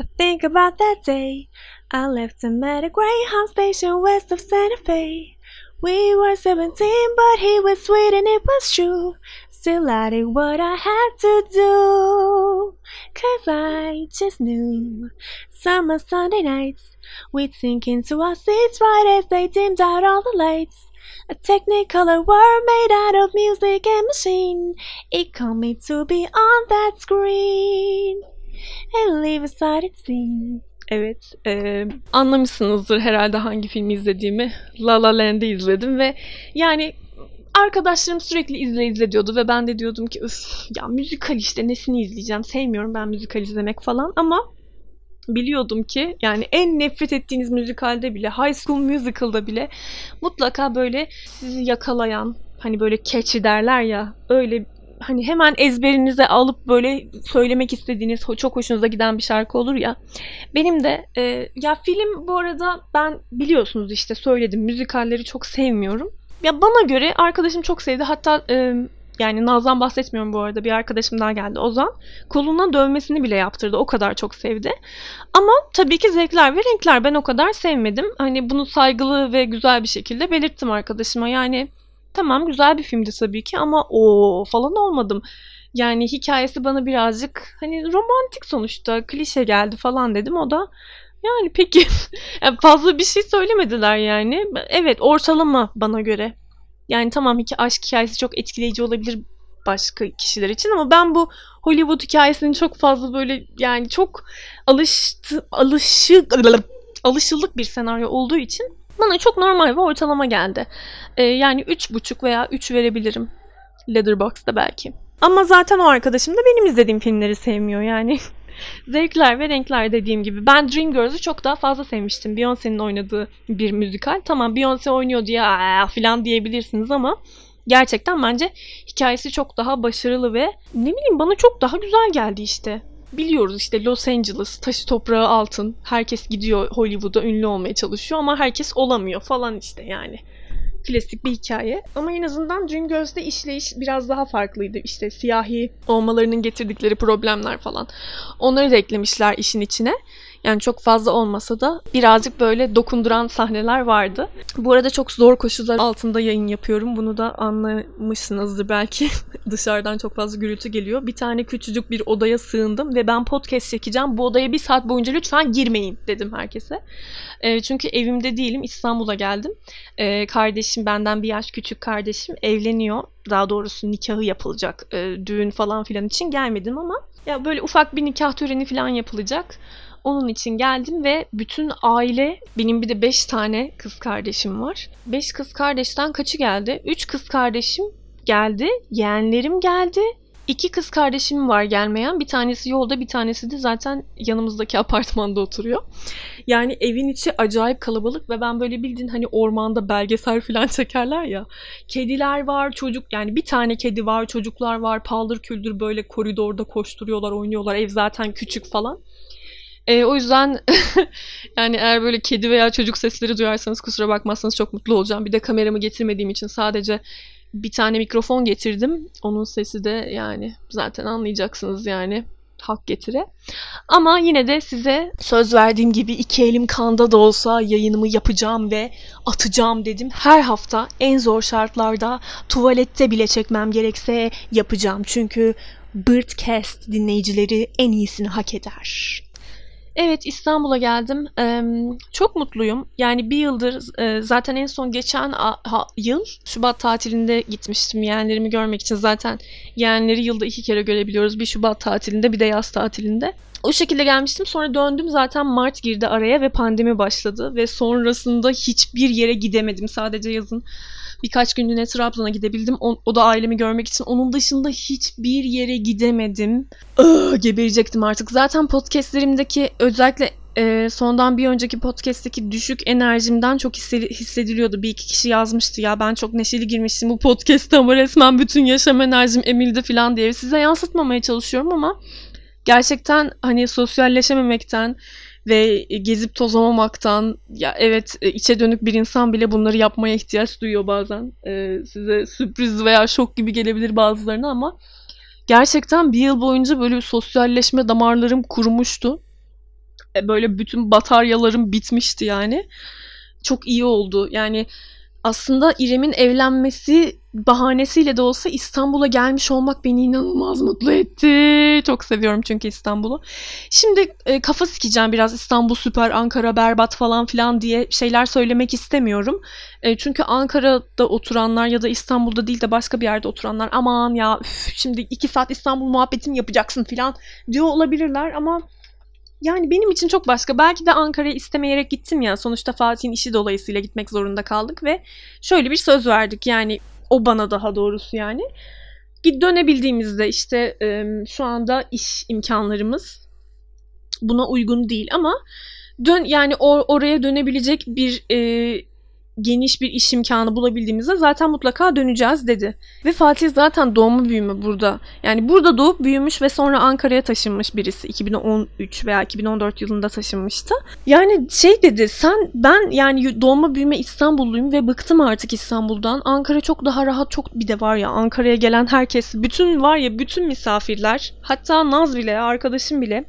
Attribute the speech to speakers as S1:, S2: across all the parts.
S1: I think about that day I left him at a Greyhound station west of Santa Fe. We were 17, but he was sweet and it was true. Still, I did what I had to do. Cause I just knew. Summer Sunday nights, we'd sink into our seats right as they dimmed out all the lights. A technicolor world made out of music and machine. It called me to be on that screen and leave a sided scene. Evet, e, anlamışsınızdır herhalde hangi filmi izlediğimi. La La Land'i izledim ve yani arkadaşlarım sürekli izle izle diyordu ve ben de diyordum ki üf ya müzikal işte nesini izleyeceğim sevmiyorum ben müzikal izlemek falan ama biliyordum ki yani en nefret ettiğiniz müzikalde bile High School Musical'da bile mutlaka böyle sizi yakalayan hani böyle catchy derler ya öyle hani hemen ezberinize alıp böyle söylemek istediğiniz çok hoşunuza giden bir şarkı olur ya. Benim de e, ya film bu arada ben biliyorsunuz işte söyledim müzikalleri çok sevmiyorum. Ya bana göre arkadaşım çok sevdi. Hatta e, yani Naz'dan bahsetmiyorum bu arada. Bir arkadaşım daha geldi Ozan. Koluna dövmesini bile yaptırdı. O kadar çok sevdi. Ama tabii ki zevkler ve renkler ben o kadar sevmedim. Hani bunu saygılı ve güzel bir şekilde belirttim arkadaşıma. Yani tamam güzel bir filmdi tabii ki ama o falan olmadım. Yani hikayesi bana birazcık hani romantik sonuçta klişe geldi falan dedim. O da yani peki yani fazla bir şey söylemediler yani. Evet ortalama bana göre. Yani tamam ki aşk hikayesi çok etkileyici olabilir başka kişiler için ama ben bu Hollywood hikayesinin çok fazla böyle yani çok alıştı, alışık alışıldık bir senaryo olduğu için bana çok normal ve ortalama geldi. Ee, yani 3.5 veya 3 verebilirim. Letterboxd'da belki. Ama zaten o arkadaşım da benim izlediğim filmleri sevmiyor yani. Zevkler ve renkler dediğim gibi. Ben Dreamgirls'ü çok daha fazla sevmiştim. Beyoncé'nin oynadığı bir müzikal. Tamam Beyoncé oynuyor diye falan diyebilirsiniz ama gerçekten bence hikayesi çok daha başarılı ve ne bileyim bana çok daha güzel geldi işte. Biliyoruz işte Los Angeles, taşı toprağı altın. Herkes gidiyor Hollywood'a ünlü olmaya çalışıyor ama herkes olamıyor falan işte yani klasik bir hikaye. Ama en azından Dreamgirls'te işleyiş biraz daha farklıydı. İşte siyahi olmalarının getirdikleri problemler falan. Onları da eklemişler işin içine. Yani çok fazla olmasa da birazcık böyle dokunduran sahneler vardı. Bu arada çok zor koşullar altında yayın yapıyorum. Bunu da anlamışsınızdır belki. Dışarıdan çok fazla gürültü geliyor. Bir tane küçücük bir odaya sığındım ve ben podcast çekeceğim. Bu odaya bir saat boyunca lütfen girmeyin dedim herkese. E, çünkü evimde değilim. İstanbul'a geldim. E, kardeşim benden bir yaş küçük kardeşim evleniyor. Daha doğrusu nikahı yapılacak. E, düğün falan filan için gelmedim ama ya böyle ufak bir nikah töreni falan yapılacak. Onun için geldim ve bütün aile, benim bir de 5 tane kız kardeşim var. 5 kız kardeşten kaçı geldi? 3 kız kardeşim geldi, yeğenlerim geldi. İki kız kardeşim var gelmeyen. Bir tanesi yolda, bir tanesi de zaten yanımızdaki apartmanda oturuyor. Yani evin içi acayip kalabalık ve ben böyle bildiğin hani ormanda belgesel falan çekerler ya. Kediler var, çocuk yani bir tane kedi var, çocuklar var, paldır küldür böyle koridorda koşturuyorlar, oynuyorlar. Ev zaten küçük falan. E, o yüzden yani eğer böyle kedi veya çocuk sesleri duyarsanız kusura bakmazsanız çok mutlu olacağım. Bir de kameramı getirmediğim için sadece bir tane mikrofon getirdim. Onun sesi de yani zaten anlayacaksınız yani hak getire. Ama yine de size söz verdiğim gibi iki elim kanda da olsa yayınımı yapacağım ve atacağım dedim. Her hafta en zor şartlarda tuvalette bile çekmem gerekse yapacağım. Çünkü Birdcast dinleyicileri en iyisini hak eder. Evet İstanbul'a geldim. Ee, çok mutluyum. Yani bir yıldır e, zaten en son geçen ha, yıl Şubat tatilinde gitmiştim yeğenlerimi görmek için. Zaten yeğenleri yılda iki kere görebiliyoruz. Bir Şubat tatilinde bir de yaz tatilinde. O şekilde gelmiştim. Sonra döndüm zaten Mart girdi araya ve pandemi başladı. Ve sonrasında hiçbir yere gidemedim. Sadece yazın birkaç günlüğüne Trabzon'a gidebildim. O, o da ailemi görmek için. Onun dışında hiçbir yere gidemedim. Aa, geberecektim artık. Zaten podcastlerimdeki özellikle e, sondan bir önceki podcast'teki düşük enerjimden çok hissediliyordu. Bir iki kişi yazmıştı ya ben çok neşeli girmiştim bu podcast'te ama resmen bütün yaşam enerjim emildi falan diye. Size yansıtmamaya çalışıyorum ama gerçekten hani sosyalleşememekten ve gezip tozamamaktan ya evet e, içe dönük bir insan bile bunları yapmaya ihtiyaç duyuyor bazen. Ee, size sürpriz veya şok gibi gelebilir bazılarına ama gerçekten bir yıl boyunca böyle bir sosyalleşme damarlarım kurumuştu.
S2: E, böyle bütün bataryalarım bitmişti yani. Çok iyi oldu. Yani aslında İrem'in evlenmesi bahanesiyle de olsa İstanbul'a gelmiş olmak beni inanılmaz mutlu etti. Çok seviyorum çünkü İstanbul'u. Şimdi e, kafa sikeceğim biraz İstanbul süper, Ankara berbat falan filan diye şeyler söylemek istemiyorum. E, çünkü Ankara'da oturanlar ya da İstanbul'da değil de başka bir yerde oturanlar aman ya üf, şimdi iki saat İstanbul muhabbetini yapacaksın filan diyor olabilirler ama yani benim için çok başka. Belki de Ankara'ya istemeyerek gittim ya. Sonuçta Fatih'in işi dolayısıyla gitmek zorunda kaldık ve şöyle bir söz verdik. Yani o bana daha doğrusu yani. Git dönebildiğimizde işte şu anda iş imkanlarımız buna uygun değil ama dön yani or, oraya dönebilecek bir e, geniş bir iş imkanı bulabildiğimizde zaten mutlaka döneceğiz dedi. Ve Fatih zaten doğma büyüme burada. Yani burada doğup büyümüş ve sonra Ankara'ya taşınmış birisi. 2013 veya 2014 yılında taşınmıştı. Yani şey dedi sen ben yani doğma büyüme İstanbulluyum ve bıktım artık İstanbul'dan. Ankara çok daha rahat çok bir de var ya Ankara'ya gelen herkes bütün var ya bütün misafirler hatta Naz bile arkadaşım bile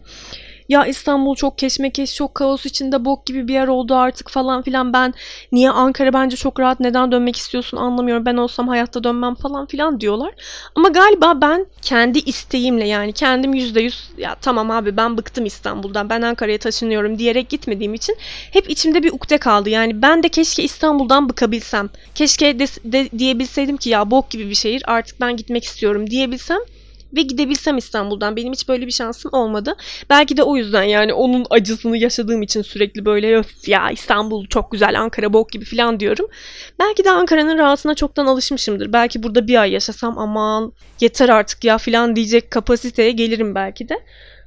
S2: ya İstanbul çok keşmekeş, çok kaos içinde bok gibi bir yer oldu artık falan filan. Ben niye Ankara bence çok rahat neden dönmek istiyorsun anlamıyorum. Ben olsam hayatta dönmem falan filan diyorlar. Ama galiba ben kendi isteğimle yani kendim yüzde yüz ya tamam abi ben bıktım İstanbul'dan ben Ankara'ya taşınıyorum diyerek gitmediğim için hep içimde bir ukde kaldı. Yani ben de keşke İstanbul'dan bıkabilsem. Keşke de, de diyebilseydim ki ya bok gibi bir şehir artık ben gitmek istiyorum diyebilsem ve gidebilsem İstanbul'dan. Benim hiç böyle bir şansım olmadı. Belki de o yüzden yani onun acısını yaşadığım için sürekli böyle öf ya İstanbul çok güzel Ankara bok gibi falan diyorum. Belki de Ankara'nın rahatına çoktan alışmışımdır. Belki burada bir ay yaşasam aman yeter artık ya falan diyecek kapasiteye gelirim belki de.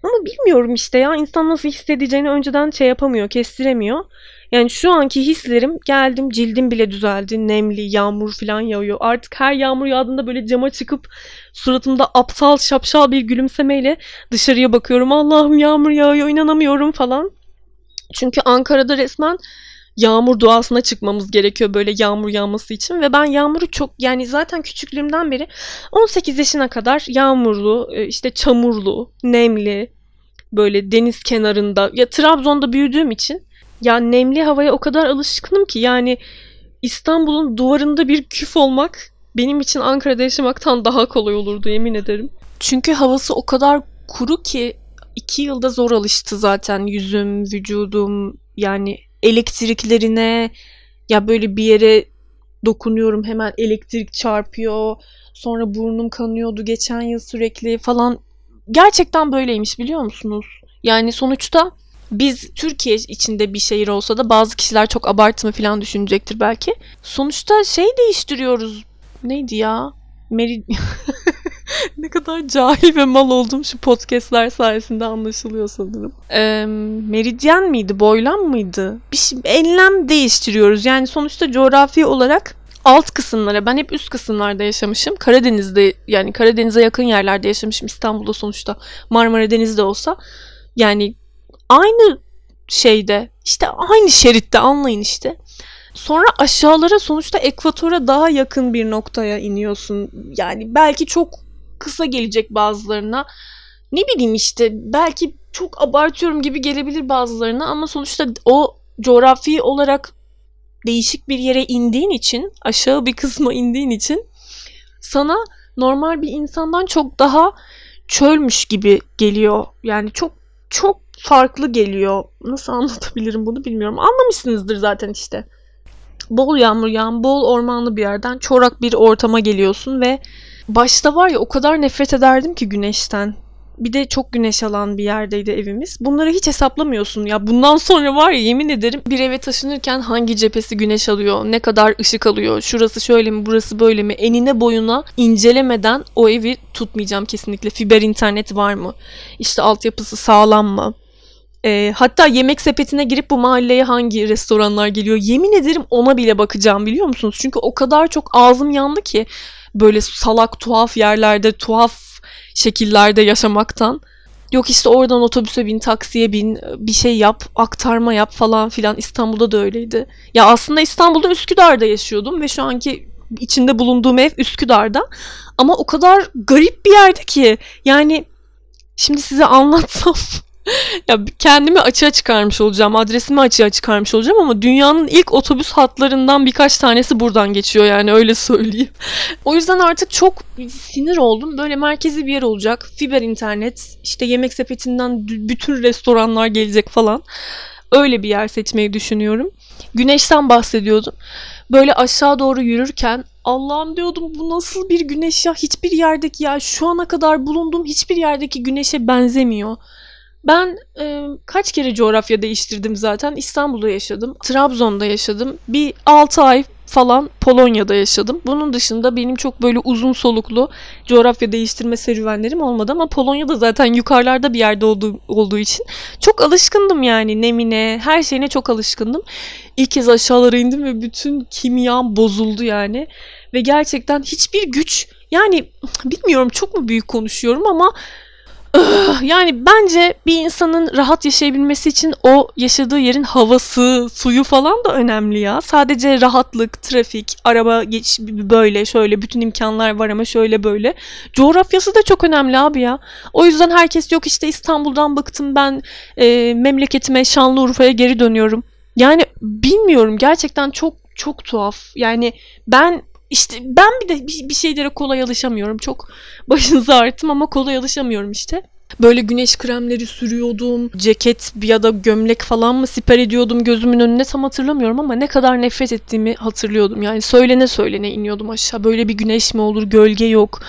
S2: Ama bilmiyorum işte ya insan nasıl hissedeceğini önceden şey yapamıyor, kestiremiyor. Yani şu anki hislerim geldim cildim bile düzeldi. Nemli, yağmur falan yağıyor. Artık her yağmur yağdığında böyle cama çıkıp suratımda aptal şapşal bir gülümsemeyle dışarıya bakıyorum. Allah'ım yağmur yağıyor inanamıyorum falan. Çünkü Ankara'da resmen yağmur doğasına çıkmamız gerekiyor böyle yağmur yağması için ve ben yağmuru çok yani zaten küçüklüğümden beri 18 yaşına kadar yağmurlu, e, işte çamurlu, nemli, böyle deniz kenarında ya Trabzon'da büyüdüğüm için ya nemli havaya o kadar alışkınım ki yani İstanbul'un duvarında bir küf olmak benim için Ankara'da yaşamaktan daha kolay olurdu yemin ederim. Çünkü havası o kadar kuru ki iki yılda zor alıştı zaten yüzüm, vücudum yani elektriklerine ya böyle bir yere dokunuyorum hemen elektrik çarpıyor. Sonra burnum kanıyordu geçen yıl sürekli falan. Gerçekten böyleymiş biliyor musunuz? Yani sonuçta biz Türkiye içinde bir şehir olsa da bazı kişiler çok abartma falan düşünecektir belki. Sonuçta şey değiştiriyoruz. Neydi ya? Meri... ne kadar cahil ve mal oldum şu podcastler sayesinde anlaşılıyor sanırım. Ee, meridyen miydi? Boylam mıydı? Bir şey, enlem değiştiriyoruz. Yani sonuçta coğrafi olarak alt kısımlara ben hep üst kısımlarda yaşamışım. Karadeniz'de yani Karadeniz'e yakın yerlerde yaşamışım. İstanbul'da sonuçta Marmara Denizi'de olsa yani aynı şeyde işte aynı şeritte anlayın işte. Sonra aşağılara sonuçta ekvatora daha yakın bir noktaya iniyorsun. Yani belki çok kısa gelecek bazılarına. Ne bileyim işte belki çok abartıyorum gibi gelebilir bazılarına ama sonuçta o coğrafi olarak değişik bir yere indiğin için, aşağı bir kısma indiğin için sana normal bir insandan çok daha çölmüş gibi geliyor. Yani çok çok farklı geliyor. Nasıl anlatabilirim bunu bilmiyorum. Anlamışsınızdır zaten işte. Bol yağmur yağan, bol ormanlı bir yerden çorak bir ortama geliyorsun ve başta var ya o kadar nefret ederdim ki güneşten. Bir de çok güneş alan bir yerdeydi evimiz. Bunları hiç hesaplamıyorsun ya. Bundan sonra var ya yemin ederim bir eve taşınırken hangi cephesi güneş alıyor, ne kadar ışık alıyor, şurası şöyle mi, burası böyle mi, enine boyuna incelemeden o evi tutmayacağım kesinlikle. Fiber internet var mı? İşte altyapısı sağlam mı? E, hatta yemek sepetine girip bu mahalleye hangi restoranlar geliyor yemin ederim ona bile bakacağım biliyor musunuz? Çünkü o kadar çok ağzım yandı ki böyle salak tuhaf yerlerde tuhaf şekillerde yaşamaktan. Yok işte oradan otobüse bin, taksiye bin, bir şey yap, aktarma yap falan filan. İstanbul'da da öyleydi. Ya aslında İstanbul'da Üsküdar'da yaşıyordum ve şu anki içinde bulunduğum ev Üsküdar'da. Ama o kadar garip bir yerde ki yani şimdi size anlatsam ya kendimi açığa çıkarmış olacağım, adresimi açığa çıkarmış olacağım ama dünyanın ilk otobüs hatlarından birkaç tanesi buradan geçiyor yani öyle söyleyeyim. o yüzden artık çok sinir oldum. Böyle merkezi bir yer olacak. Fiber internet, işte yemek sepetinden bütün restoranlar gelecek falan. Öyle bir yer seçmeyi düşünüyorum. Güneşten bahsediyordum. Böyle aşağı doğru yürürken Allah'ım diyordum bu nasıl bir güneş ya hiçbir yerdeki ya şu ana kadar bulunduğum hiçbir yerdeki güneşe benzemiyor. Ben e, kaç kere coğrafya değiştirdim zaten. İstanbul'da yaşadım. Trabzon'da yaşadım. Bir 6 ay falan Polonya'da yaşadım. Bunun dışında benim çok böyle uzun soluklu coğrafya değiştirme serüvenlerim olmadı ama Polonya'da zaten yukarılarda bir yerde olduğu, olduğu için çok alışkındım yani nemine, her şeyine çok alışkındım. İlk kez aşağılara indim ve bütün kimyam bozuldu yani. Ve gerçekten hiçbir güç yani bilmiyorum çok mu büyük konuşuyorum ama yani bence bir insanın rahat yaşayabilmesi için o yaşadığı yerin havası, suyu falan da önemli ya. Sadece rahatlık, trafik, araba geç böyle şöyle bütün imkanlar var ama şöyle böyle. Coğrafyası da çok önemli abi ya. O yüzden herkes yok işte İstanbul'dan bıktım ben e, memleketime Şanlıurfa'ya geri dönüyorum. Yani bilmiyorum gerçekten çok çok tuhaf. Yani ben işte ben bir de bir, şeylere kolay alışamıyorum. Çok başınızı ağrıttım ama kolay alışamıyorum işte. Böyle güneş kremleri sürüyordum. Ceket ya da gömlek falan mı siper ediyordum gözümün önüne tam hatırlamıyorum ama ne kadar nefret ettiğimi hatırlıyordum. Yani söylene söylene iniyordum aşağı. Böyle bir güneş mi olur? Gölge yok.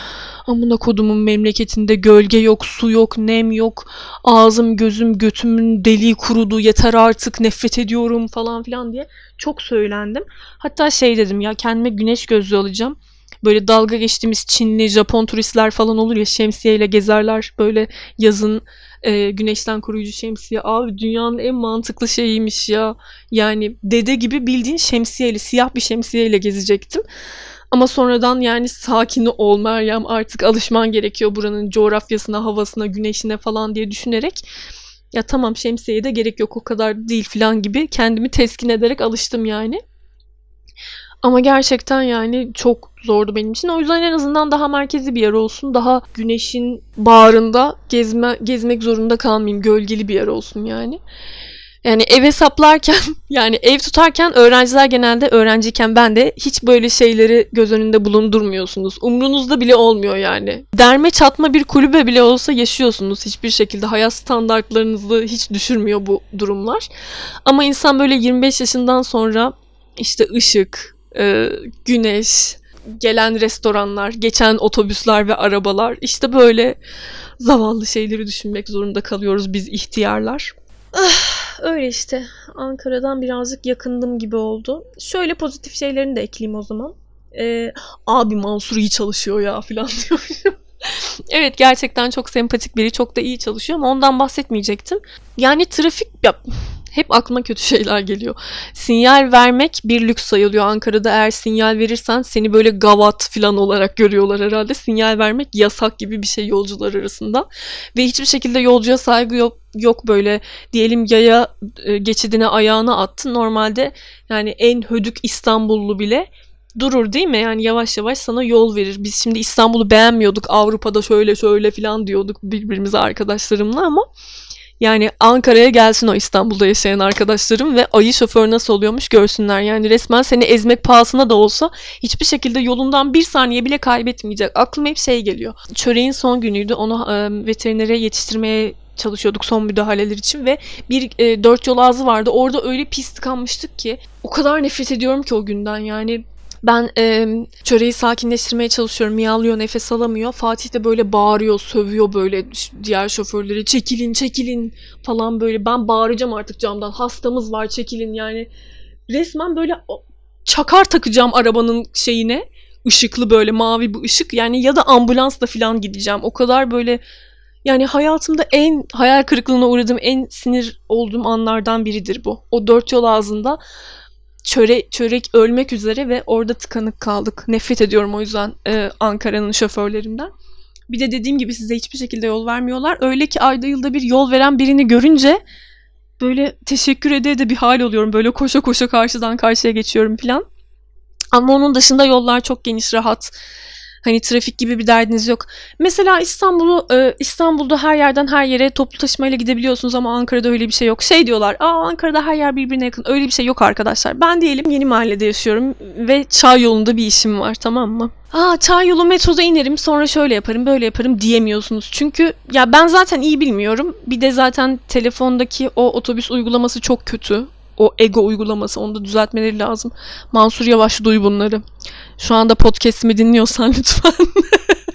S2: Amına kodumun memleketinde gölge yok, su yok, nem yok. Ağzım, gözüm, götümün deliği kurudu. Yeter artık nefret ediyorum falan filan diye çok söylendim. Hatta şey dedim ya kendime güneş gözlüğü alacağım böyle dalga geçtiğimiz Çinli, Japon turistler falan olur ya şemsiyeyle gezerler böyle yazın e, güneşten koruyucu şemsiye. Abi dünyanın en mantıklı şeyiymiş ya. Yani dede gibi bildiğin şemsiyeyle, siyah bir şemsiyeyle gezecektim. Ama sonradan yani sakin ol Meryem artık alışman gerekiyor buranın coğrafyasına, havasına, güneşine falan diye düşünerek ya tamam şemsiyeye de gerek yok o kadar değil falan gibi kendimi teskin ederek alıştım yani. Ama gerçekten yani çok zordu benim için. O yüzden en azından daha merkezi bir yer olsun. Daha güneşin bağrında gezme, gezmek zorunda kalmayayım. Gölgeli bir yer olsun yani. Yani ev hesaplarken yani ev tutarken öğrenciler genelde öğrenciyken ben de hiç böyle şeyleri göz önünde bulundurmuyorsunuz. Umrunuzda bile olmuyor yani. Derme çatma bir kulübe bile olsa yaşıyorsunuz. Hiçbir şekilde hayat standartlarınızı hiç düşürmüyor bu durumlar. Ama insan böyle 25 yaşından sonra işte ışık, e, güneş, gelen restoranlar, geçen otobüsler ve arabalar işte böyle zavallı şeyleri düşünmek zorunda kalıyoruz biz ihtiyarlar. Ah, öyle işte. Ankara'dan birazcık yakındım gibi oldu. Şöyle pozitif şeylerini de ekleyeyim o zaman. Ee, abi Mansur iyi çalışıyor ya falan diyorum. evet gerçekten çok sempatik biri. Çok da iyi çalışıyor ama ondan bahsetmeyecektim. Yani trafik ya, hep aklıma kötü şeyler geliyor. Sinyal vermek bir lüks sayılıyor. Ankara'da eğer sinyal verirsen seni böyle gavat falan olarak görüyorlar herhalde. Sinyal vermek yasak gibi bir şey yolcular arasında. Ve hiçbir şekilde yolcuya saygı yok yok böyle diyelim yaya e, geçidine ayağını attın. Normalde yani en hödük İstanbullu bile durur değil mi? Yani yavaş yavaş sana yol verir. Biz şimdi İstanbul'u beğenmiyorduk. Avrupa'da şöyle şöyle falan diyorduk birbirimize arkadaşlarımla ama yani Ankara'ya gelsin o İstanbul'da yaşayan arkadaşlarım ve ayı şoför nasıl oluyormuş görsünler. Yani resmen seni ezmek pahasına da olsa hiçbir şekilde yolundan bir saniye bile kaybetmeyecek. Aklıma hep şey geliyor. Çöreğin son günüydü. Onu e, veterinere yetiştirmeye çalışıyorduk son müdahaleler için ve bir e, dört yol ağzı vardı. Orada öyle pis tıkanmıştık ki o kadar nefret ediyorum ki o günden yani ben e, çöreği sakinleştirmeye çalışıyorum. Miyavlıyor, nefes alamıyor. Fatih de böyle bağırıyor, sövüyor böyle diğer şoförleri. Çekilin, çekilin falan böyle. Ben bağıracağım artık camdan. Hastamız var, çekilin yani. Resmen böyle çakar takacağım arabanın şeyine. Işıklı böyle mavi bir ışık. Yani ya da ambulansla falan gideceğim. O kadar böyle yani hayatımda en hayal kırıklığına uğradığım en sinir olduğum anlardan biridir bu. O dört yol ağzında çöre, çörek ölmek üzere ve orada tıkanık kaldık. Nefret ediyorum o yüzden e, Ankara'nın şoförlerinden. Bir de dediğim gibi size hiçbir şekilde yol vermiyorlar. Öyle ki ayda yılda bir yol veren birini görünce böyle teşekkür ede de bir hal oluyorum. Böyle koşa koşa karşıdan karşıya geçiyorum falan. Ama onun dışında yollar çok geniş, rahat. Hani trafik gibi bir derdiniz yok. Mesela İstanbul'u e, İstanbul'da her yerden her yere toplu taşımayla gidebiliyorsunuz ama Ankara'da öyle bir şey yok. Şey diyorlar. Aa Ankara'da her yer birbirine yakın. Öyle bir şey yok arkadaşlar. Ben diyelim yeni mahallede yaşıyorum ve çay yolunda bir işim var tamam mı? Aa çay yolu metroda inerim sonra şöyle yaparım böyle yaparım diyemiyorsunuz. Çünkü ya ben zaten iyi bilmiyorum. Bir de zaten telefondaki o otobüs uygulaması çok kötü. O ego uygulaması onu da düzeltmeleri lazım. Mansur Yavaş duy bunları. Şu anda podcast'imi dinliyorsan lütfen.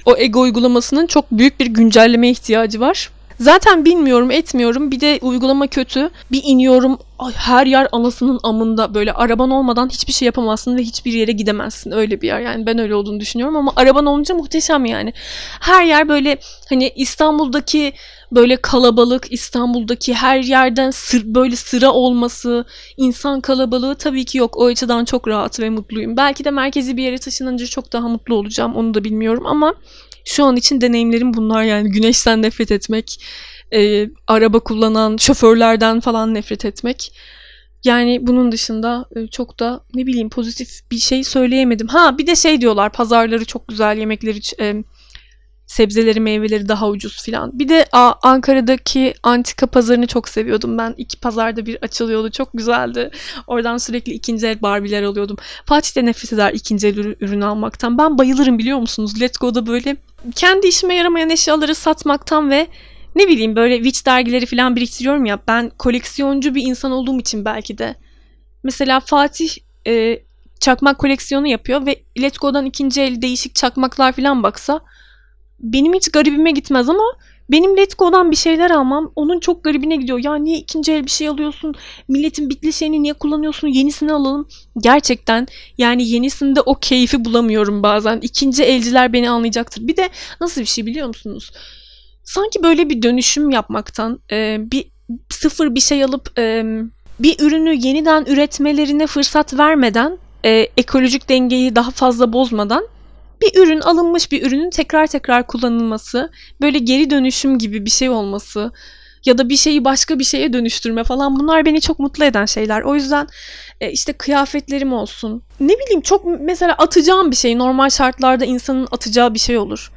S2: o ego uygulamasının çok büyük bir güncelleme ihtiyacı var. Zaten bilmiyorum etmiyorum bir de uygulama kötü. Bir iniyorum her yer anasının amında böyle araban olmadan hiçbir şey yapamazsın ve hiçbir yere gidemezsin. Öyle bir yer yani ben öyle olduğunu düşünüyorum ama araban olunca muhteşem yani. Her yer böyle hani İstanbul'daki böyle kalabalık İstanbul'daki her yerden sır, böyle sıra olması, insan kalabalığı tabii ki yok. O açıdan çok rahat ve mutluyum. Belki de merkezi bir yere taşınınca çok daha mutlu olacağım. Onu da bilmiyorum ama şu an için deneyimlerim bunlar yani güneşten nefret etmek, e, araba kullanan şoförlerden falan nefret etmek. Yani bunun dışında e, çok da ne bileyim pozitif bir şey söyleyemedim. Ha bir de şey diyorlar pazarları çok güzel yemekleri e, sebzeleri meyveleri daha ucuz filan. Bir de a, Ankara'daki antika pazarını çok seviyordum ben. İki pazarda bir açılıyordu. Çok güzeldi. Oradan sürekli ikinci el Barbie'ler alıyordum. Fatih de nefret eder ikinci el ürün almaktan. Ben bayılırım biliyor musunuz? Let's Go'da böyle kendi işime yaramayan eşyaları satmaktan ve ne bileyim böyle Witch dergileri falan biriktiriyorum ya. Ben koleksiyoncu bir insan olduğum için belki de. Mesela Fatih e, çakmak koleksiyonu yapıyor ve Let's Go'dan ikinci el değişik çakmaklar falan baksa benim hiç garibime gitmez ama benim Let's Go'dan bir şeyler almam onun çok garibine gidiyor. Ya niye ikinci el bir şey alıyorsun? Milletin bitli şeyini niye kullanıyorsun? Yenisini alalım. Gerçekten yani yenisinde o keyfi bulamıyorum bazen. İkinci elciler beni anlayacaktır. Bir de nasıl bir şey biliyor musunuz? Sanki böyle bir dönüşüm yapmaktan e, bir sıfır bir şey alıp e, bir ürünü yeniden üretmelerine fırsat vermeden e, ekolojik dengeyi daha fazla bozmadan bir ürün alınmış bir ürünün tekrar tekrar kullanılması, böyle geri dönüşüm gibi bir şey olması ya da bir şeyi başka bir şeye dönüştürme falan bunlar beni çok mutlu eden şeyler. O yüzden e, işte kıyafetlerim olsun. Ne bileyim çok mesela atacağım bir şey normal şartlarda insanın atacağı bir şey olur.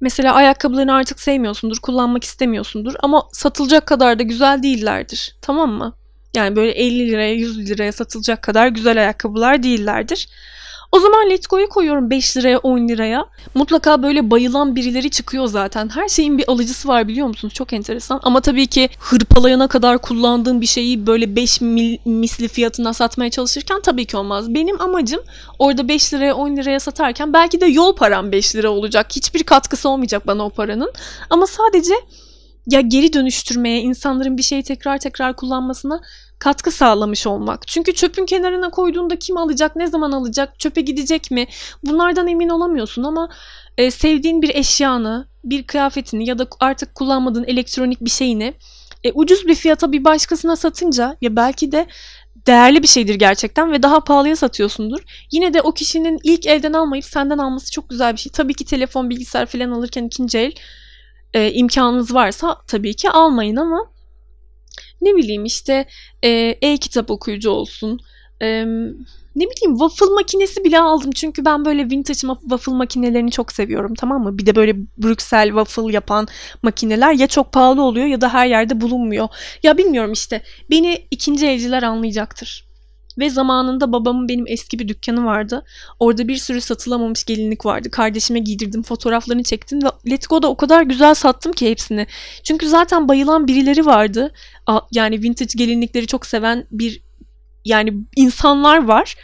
S2: Mesela ayakkabılarını artık sevmiyorsundur, kullanmak istemiyorsundur ama satılacak kadar da güzel değillerdir. Tamam mı? Yani böyle 50 liraya, 100 liraya satılacak kadar güzel ayakkabılar değillerdir. O zaman Let's Go'yu koyuyorum 5 liraya 10 liraya. Mutlaka böyle bayılan birileri çıkıyor zaten. Her şeyin bir alıcısı var biliyor musunuz? Çok enteresan. Ama tabii ki hırpalayana kadar kullandığım bir şeyi böyle 5 mil, misli fiyatına satmaya çalışırken tabii ki olmaz. Benim amacım orada 5 liraya 10 liraya satarken belki de yol param 5 lira olacak. Hiçbir katkısı olmayacak bana o paranın. Ama sadece ya geri dönüştürmeye, insanların bir şeyi tekrar tekrar kullanmasına katkı sağlamış olmak. Çünkü çöpün kenarına koyduğunda kim alacak, ne zaman alacak, çöpe gidecek mi? Bunlardan emin olamıyorsun ama e, sevdiğin bir eşyanı, bir kıyafetini ya da artık kullanmadığın elektronik bir şeyini e, ucuz bir fiyata bir başkasına satınca ya belki de değerli bir şeydir gerçekten ve daha pahalıya satıyorsundur. Yine de o kişinin ilk elden almayıp senden alması çok güzel bir şey. Tabii ki telefon, bilgisayar falan alırken ikinci el e, imkanınız varsa tabii ki almayın ama ne bileyim işte e, e-kitap okuyucu olsun. E, ne bileyim waffle makinesi bile aldım. Çünkü ben böyle vintage waffle makinelerini çok seviyorum tamam mı? Bir de böyle Brüksel waffle yapan makineler ya çok pahalı oluyor ya da her yerde bulunmuyor. Ya bilmiyorum işte beni ikinci elciler anlayacaktır. Ve zamanında babamın benim eski bir dükkanı vardı. Orada bir sürü satılamamış gelinlik vardı. Kardeşime giydirdim, fotoğraflarını çektim ve Let's Go'da o kadar güzel sattım ki hepsini. Çünkü zaten bayılan birileri vardı. Yani vintage gelinlikleri çok seven bir yani insanlar var.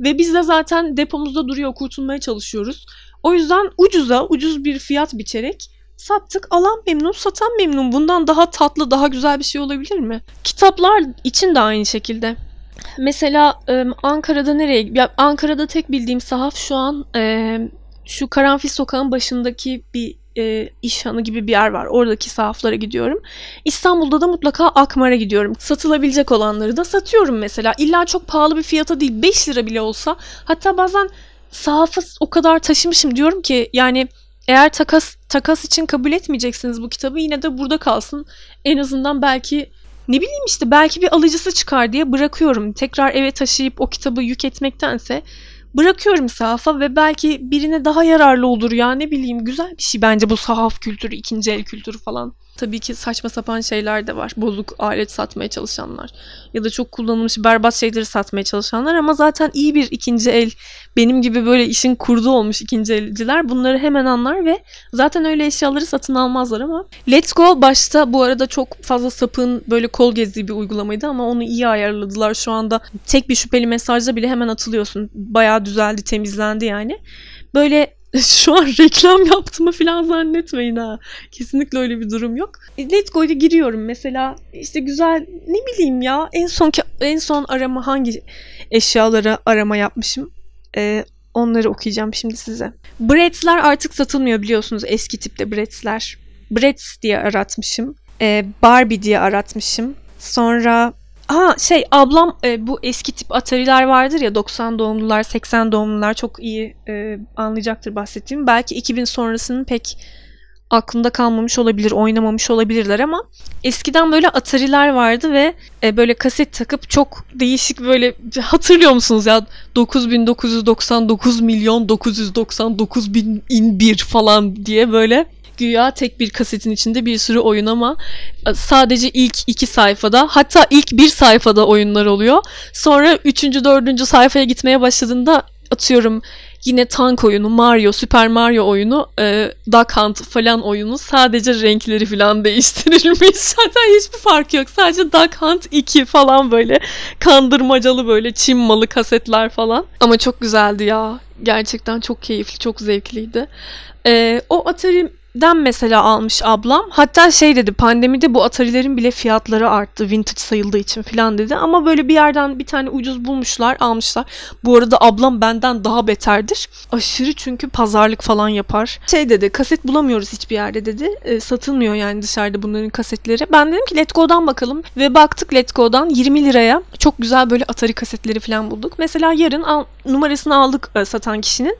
S2: Ve biz de zaten depomuzda duruyor, kurtulmaya çalışıyoruz. O yüzden ucuza, ucuz bir fiyat biçerek sattık. Alan memnun, satan memnun. Bundan daha tatlı, daha güzel bir şey olabilir mi? Kitaplar için de aynı şekilde. Mesela Ankara'da nereye? Ya Ankara'da tek bildiğim sahaf şu an şu Karanfil Sokağı'nın başındaki bir İşhanı gibi bir yer var. Oradaki sahaflara gidiyorum. İstanbul'da da mutlaka Akmar'a gidiyorum. Satılabilecek olanları da satıyorum mesela. İlla çok pahalı bir fiyata değil. 5 lira bile olsa. Hatta bazen sahafı o kadar taşımışım diyorum ki yani eğer takas takas için kabul etmeyeceksiniz bu kitabı yine de burada kalsın. En azından belki ne bileyim işte belki bir alıcısı çıkar diye bırakıyorum. Tekrar eve taşıyıp o kitabı yük etmektense bırakıyorum sahafa ve belki birine daha yararlı olur ya ne bileyim güzel bir şey bence bu sahaf kültürü, ikinci el kültürü falan. Tabii ki saçma sapan şeyler de var. Bozuk alet satmaya çalışanlar ya da çok kullanılmış berbat şeyleri satmaya çalışanlar ama zaten iyi bir ikinci el benim gibi böyle işin kurdu olmuş ikinci elciler bunları hemen anlar ve zaten öyle eşyaları satın almazlar ama Let's Go başta bu arada çok fazla sapın böyle kol gezdiği bir uygulamaydı ama onu iyi ayarladılar. Şu anda tek bir şüpheli mesajda bile hemen atılıyorsun. Bayağı düzeldi, temizlendi yani. Böyle şu an reklam yaptığımı falan zannetmeyin ha. Kesinlikle öyle bir durum yok. E, Let's Go'ya giriyorum mesela işte güzel ne bileyim ya en son en son arama hangi eşyalara arama yapmışım. Ee, onları okuyacağım şimdi size. Bretz'ler artık satılmıyor biliyorsunuz eski tipte Bretz'ler. Bretz diye aratmışım. Ee, Barbie diye aratmışım. Sonra Ha şey ablam e, bu eski tip Atari'ler vardır ya 90 doğumlular 80 doğumlular çok iyi e, anlayacaktır bahsettiğim. Belki 2000 sonrasının pek aklında kalmamış olabilir, oynamamış olabilirler ama eskiden böyle Atari'ler vardı ve e, böyle kaset takıp çok değişik böyle hatırlıyor musunuz ya 9999 milyon 999 bin in bir falan diye böyle güya tek bir kasetin içinde bir sürü oyun ama e, sadece ilk iki sayfada hatta ilk bir sayfada oyunlar oluyor. Sonra üçüncü, dördüncü sayfaya gitmeye başladığında atıyorum yine tank oyunu, Mario, Super Mario oyunu, e, Duck Hunt falan oyunu sadece renkleri falan değiştirilmiş. Zaten hiçbir fark yok. Sadece Duck Hunt 2 falan böyle kandırmacalı böyle Çin malı kasetler falan. Ama çok güzeldi ya. Gerçekten çok keyifli, çok zevkliydi. E, o Atari den mesela almış ablam. Hatta şey dedi pandemide bu Atari'lerin bile fiyatları arttı vintage sayıldığı için falan dedi. Ama böyle bir yerden bir tane ucuz bulmuşlar almışlar. Bu arada ablam benden daha beterdir. Aşırı çünkü pazarlık falan yapar. Şey dedi kaset bulamıyoruz hiçbir yerde dedi. E, satılmıyor yani dışarıda bunların kasetleri. Ben dedim ki Let's Go'dan bakalım. Ve baktık Let's Go'dan 20 liraya çok güzel böyle Atari kasetleri falan bulduk. Mesela yarın al, numarasını aldık e, satan kişinin.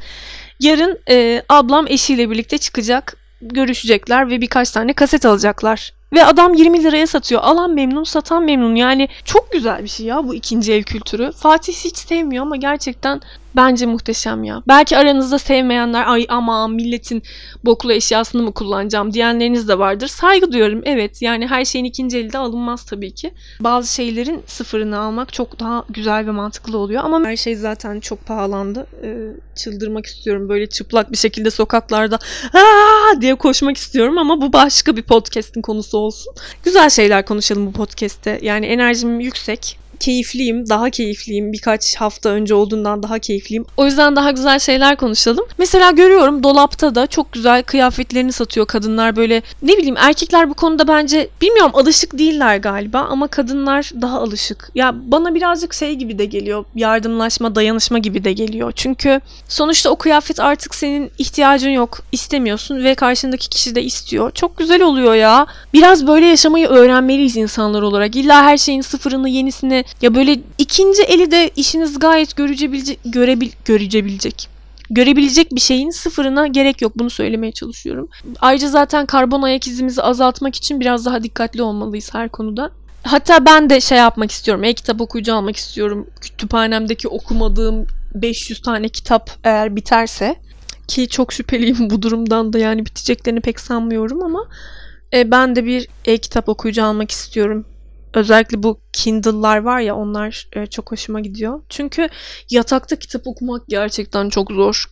S2: Yarın e, ablam eşiyle birlikte çıkacak görüşecekler ve birkaç tane kaset alacaklar. Ve adam 20 liraya satıyor. Alan memnun, satan memnun. Yani çok güzel bir şey ya bu ikinci el kültürü. Fatih hiç sevmiyor ama gerçekten Bence muhteşem ya. Belki aranızda sevmeyenler ay ama milletin boklu eşyasını mı kullanacağım diyenleriniz de vardır. Saygı duyuyorum evet. Yani her şeyin ikinci elde alınmaz tabii ki. Bazı şeylerin sıfırını almak çok daha güzel ve mantıklı oluyor. Ama her şey zaten çok pahalandı. Ee, çıldırmak istiyorum. Böyle çıplak bir şekilde sokaklarda Aa! diye koşmak istiyorum ama bu başka bir podcast'in konusu olsun. Güzel şeyler konuşalım bu podcast'te. Yani enerjim yüksek keyifliyim. Daha keyifliyim. Birkaç hafta önce olduğundan daha keyifliyim. O yüzden daha güzel şeyler konuşalım. Mesela görüyorum dolapta da çok güzel kıyafetlerini satıyor kadınlar böyle. Ne bileyim erkekler bu konuda bence bilmiyorum alışık değiller galiba ama kadınlar daha alışık. Ya bana birazcık şey gibi de geliyor. Yardımlaşma, dayanışma gibi de geliyor. Çünkü sonuçta o kıyafet artık senin ihtiyacın yok. istemiyorsun ve karşındaki kişi de istiyor. Çok güzel oluyor ya. Biraz böyle yaşamayı öğrenmeliyiz insanlar olarak. İlla her şeyin sıfırını, yenisini ya böyle ikinci eli de işiniz gayet görecebilecek, görebil, görecebilecek görebilecek bir şeyin sıfırına gerek yok. Bunu söylemeye çalışıyorum. Ayrıca zaten karbon ayak izimizi azaltmak için biraz daha dikkatli olmalıyız her konuda. Hatta ben de şey yapmak istiyorum. E-kitap okuyucu almak istiyorum. Kütüphanemdeki okumadığım 500 tane kitap eğer biterse ki çok şüpheliyim bu durumdan da yani biteceklerini pek sanmıyorum ama e, ben de bir e-kitap okuyucu almak istiyorum. Özellikle bu Kindle'lar var ya onlar e, çok hoşuma gidiyor. Çünkü yatakta kitap okumak gerçekten çok zor.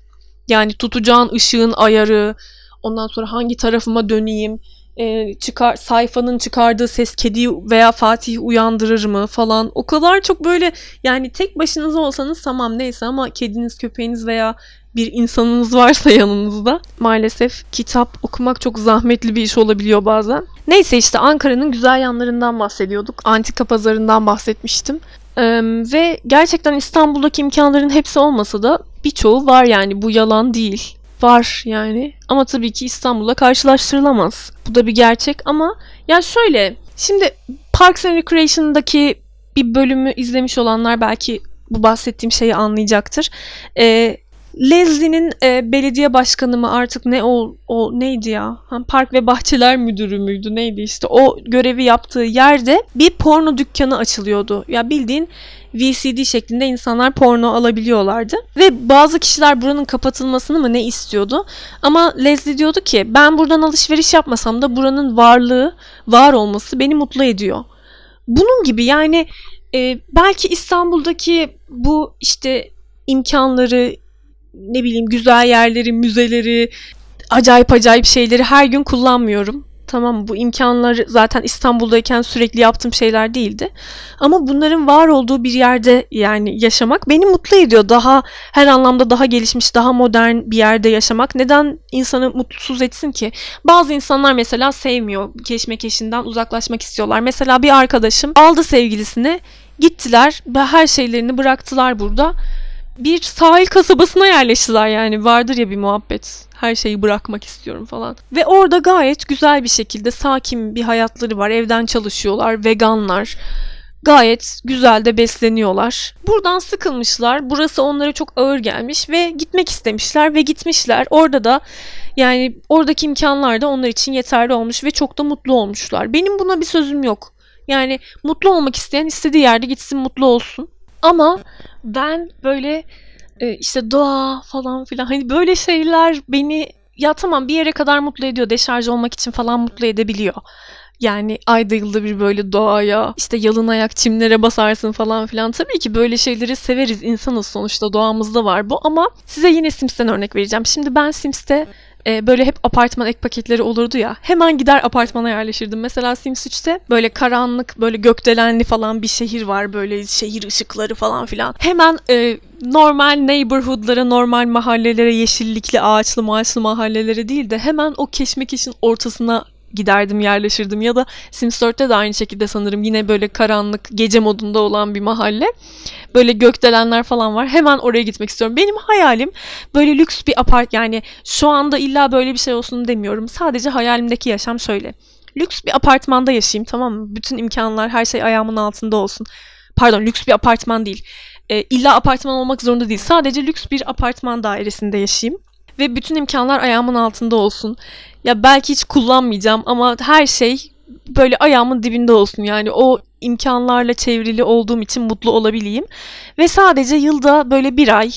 S2: Yani tutacağın ışığın ayarı, ondan sonra hangi tarafıma döneyim, e, çıkar sayfanın çıkardığı ses kedi veya Fatih uyandırır mı falan. O kadar çok böyle yani tek başınıza olsanız tamam neyse ama kediniz, köpeğiniz veya bir insanınız varsa yanınızda maalesef kitap okumak çok zahmetli bir iş olabiliyor bazen. Neyse işte Ankara'nın güzel yanlarından bahsediyorduk. Antika pazarından bahsetmiştim. Ee, ve gerçekten İstanbul'daki imkanların hepsi olmasa da birçoğu var yani bu yalan değil. Var yani ama tabii ki İstanbul'la karşılaştırılamaz. Bu da bir gerçek ama ya şöyle şimdi Parks and Recreation'daki bir bölümü izlemiş olanlar belki bu bahsettiğim şeyi anlayacaktır. Ee, Leslie'nin e, belediye başkanı mı artık ne o, o neydi ya? Ha, Park ve Bahçeler Müdürü müydü neydi işte o görevi yaptığı yerde bir porno dükkanı açılıyordu. Ya bildiğin VCD şeklinde insanlar porno alabiliyorlardı. Ve bazı kişiler buranın kapatılmasını mı ne istiyordu. Ama Leslie diyordu ki ben buradan alışveriş yapmasam da buranın varlığı, var olması beni mutlu ediyor. Bunun gibi yani e, belki İstanbul'daki bu işte imkanları ne bileyim güzel yerleri, müzeleri, acayip acayip şeyleri her gün kullanmıyorum. Tamam bu imkanlar zaten İstanbul'dayken sürekli yaptığım şeyler değildi. Ama bunların var olduğu bir yerde yani yaşamak beni mutlu ediyor. Daha her anlamda daha gelişmiş, daha modern bir yerde yaşamak neden insanı mutsuz etsin ki? Bazı insanlar mesela sevmiyor. Keşmekeşinden uzaklaşmak istiyorlar. Mesela bir arkadaşım aldı sevgilisini, gittiler ve her şeylerini bıraktılar burada bir sahil kasabasına yerleştiler yani vardır ya bir muhabbet her şeyi bırakmak istiyorum falan. Ve orada gayet güzel bir şekilde sakin bir hayatları var. Evden çalışıyorlar, veganlar. Gayet güzel de besleniyorlar. Buradan sıkılmışlar. Burası onlara çok ağır gelmiş ve gitmek istemişler ve gitmişler. Orada da yani oradaki imkanlar da onlar için yeterli olmuş ve çok da mutlu olmuşlar. Benim buna bir sözüm yok. Yani mutlu olmak isteyen istediği yerde gitsin mutlu olsun. Ama ben böyle e, işte doğa falan filan hani böyle şeyler beni ya tamam bir yere kadar mutlu ediyor. Deşarj olmak için falan mutlu edebiliyor. Yani ayda yılda bir böyle doğaya işte yalın ayak çimlere basarsın falan filan. Tabii ki böyle şeyleri severiz. insanız sonuçta doğamızda var bu ama size yine Sims'ten örnek vereceğim. Şimdi ben Sims'te e, böyle hep apartman ek paketleri olurdu ya. Hemen gider apartmana yerleşirdim. Mesela Sims 3'te böyle karanlık, böyle gökdelenli falan bir şehir var. Böyle şehir ışıkları falan filan. Hemen e, normal neighborhood'lara, normal mahallelere, yeşillikli, ağaçlı, maaşlı mahallelere değil de hemen o keşmekeşin ortasına giderdim yerleşirdim ya da Sims 4'te de aynı şekilde sanırım yine böyle karanlık gece modunda olan bir mahalle. Böyle gökdelenler falan var. Hemen oraya gitmek istiyorum. Benim hayalim böyle lüks bir apart yani şu anda illa böyle bir şey olsun demiyorum. Sadece hayalimdeki yaşam şöyle. Lüks bir apartmanda yaşayayım tamam mı? Bütün imkanlar her şey ayağımın altında olsun. Pardon lüks bir apartman değil. E, illa apartman olmak zorunda değil. Sadece lüks bir apartman dairesinde yaşayayım ve bütün imkanlar ayağımın altında olsun. Ya belki hiç kullanmayacağım ama her şey böyle ayağımın dibinde olsun. Yani o imkanlarla çevrili olduğum için mutlu olabileyim. Ve sadece yılda böyle bir ay,